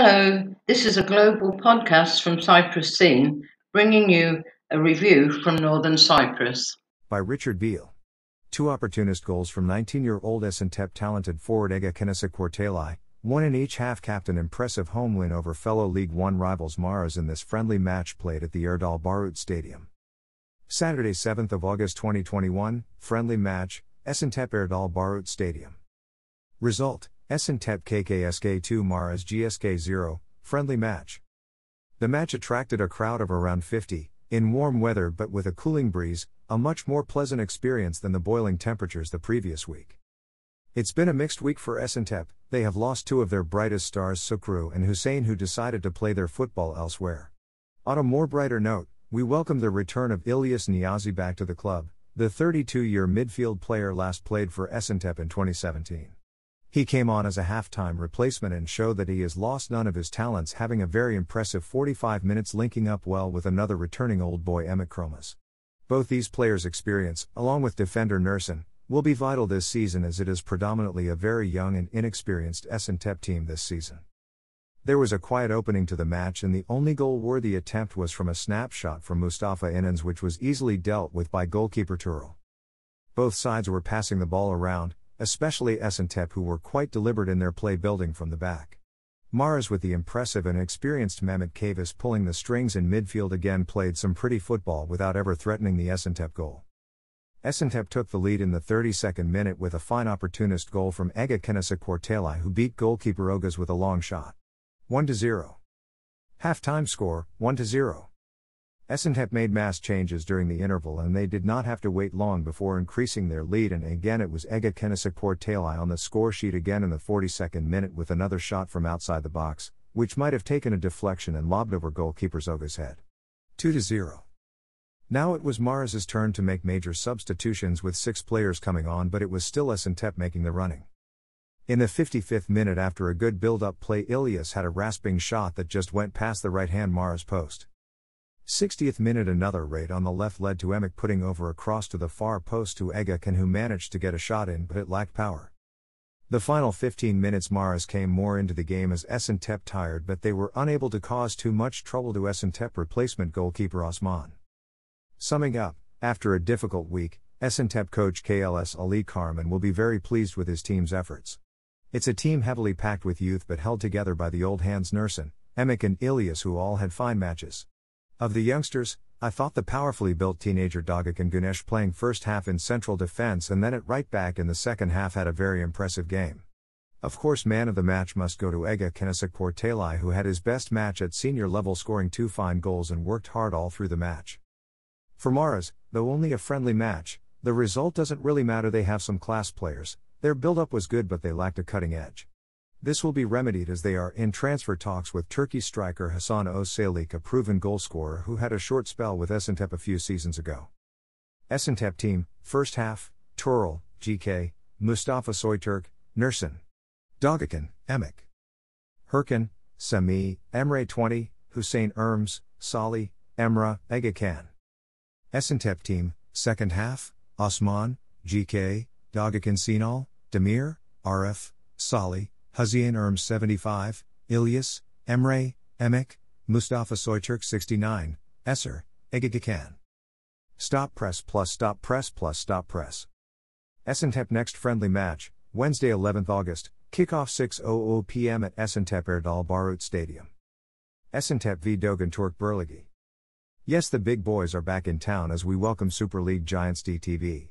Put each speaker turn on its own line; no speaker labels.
Hello, this is a global podcast from Cyprus Scene, bringing you a review from Northern Cyprus.
By Richard Beale. Two opportunist goals from 19 year old Esentep talented forward Ega Kwartelai, one in each half capped an impressive home win over fellow League One rivals Maras in this friendly match played at the Erdal Barut Stadium. Saturday 7th of August 2021, friendly match, Esentep Erdal Barut Stadium. Result, Esentep KKSK 2 Maras GSK 0, friendly match. The match attracted a crowd of around 50, in warm weather but with a cooling breeze, a much more pleasant experience than the boiling temperatures the previous week. It's been a mixed week for Esentep, they have lost two of their brightest stars Sukru and Hussein who decided to play their football elsewhere. On a more brighter note, we welcome the return of Ilyas Niazi back to the club, the 32 year midfield player last played for Esentep in 2017. He came on as a halftime replacement and showed that he has lost none of his talents, having a very impressive 45 minutes linking up well with another returning old boy Emmett Kromas. Both these players' experience, along with defender Nursin, will be vital this season as it is predominantly a very young and inexperienced Esentep team this season. There was a quiet opening to the match and the only goal-worthy attempt was from a snapshot from Mustafa Inans which was easily dealt with by goalkeeper Turul. Both sides were passing the ball around, especially Esentep who were quite deliberate in their play building from the back. Maras, with the impressive and experienced Mehmet Kavis pulling the strings in midfield again played some pretty football without ever threatening the Esentep goal. Esentep took the lead in the 32nd minute with a fine opportunist goal from Ega Kwartelai who beat goalkeeper Ogas with a long shot. 1 0. Half-time score, 1 0. Esentep made mass changes during the interval and they did not have to wait long before increasing their lead and again it was Ega Kwartelai on the score sheet again in the 42nd minute with another shot from outside the box, which might have taken a deflection and lobbed over goalkeeper Zoga's head. 2 0. Now it was Maras' turn to make major substitutions with six players coming on but it was still Esentep making the running. In the 55th minute after a good build-up play Ilias had a rasping shot that just went past the right-hand Maras post. 60th minute another raid on the left led to Emek putting over a cross to the far post to Egakan who managed to get a shot in but it lacked power. The final 15 minutes Maras came more into the game as Esentep tired but they were unable to cause too much trouble to Esentep replacement goalkeeper Osman. Summing up, after a difficult week, Esentep coach KLS Ali Karman will be very pleased with his team's efforts. It's a team heavily packed with youth but held together by the old hands Nursin, Emek and Ilias who all had fine matches. Of the youngsters, I thought the powerfully built teenager Dogik and Gunesh playing first half in central defense and then at right back in the second half had a very impressive game. Of course, man of the match must go to Ega Kwartelai, who had his best match at senior level, scoring two fine goals and worked hard all through the match. For Maras, though only a friendly match, the result doesn't really matter. They have some class players, their build up was good, but they lacked a cutting edge. This will be remedied as they are in transfer talks with Turkey striker Hassan Özsaylik, a proven goalscorer who had a short spell with Esentep a few seasons ago. Esentep team, first half, Turul, GK, Mustafa Soyturk, Nursin. Dogakan, Emek. Herkin, Sami, Emre 20, Hussein Erms, Sali, Emra, Egakan. Esentep team, second half, Osman, GK, Dogakan Sinal, Demir, RF, Sali, Huzzian Erms 75, Ilyas, Emre, Emek, Mustafa Soyturk 69, Esser, Egigakan. Stop press plus stop press plus stop press. Esentep next friendly match, Wednesday 11th August, kickoff 6.00 pm at Esentep Erdal Barut Stadium. Esentep v Dogan Turk Birligi. Yes, the big boys are back in town as we welcome Super League giants DTB.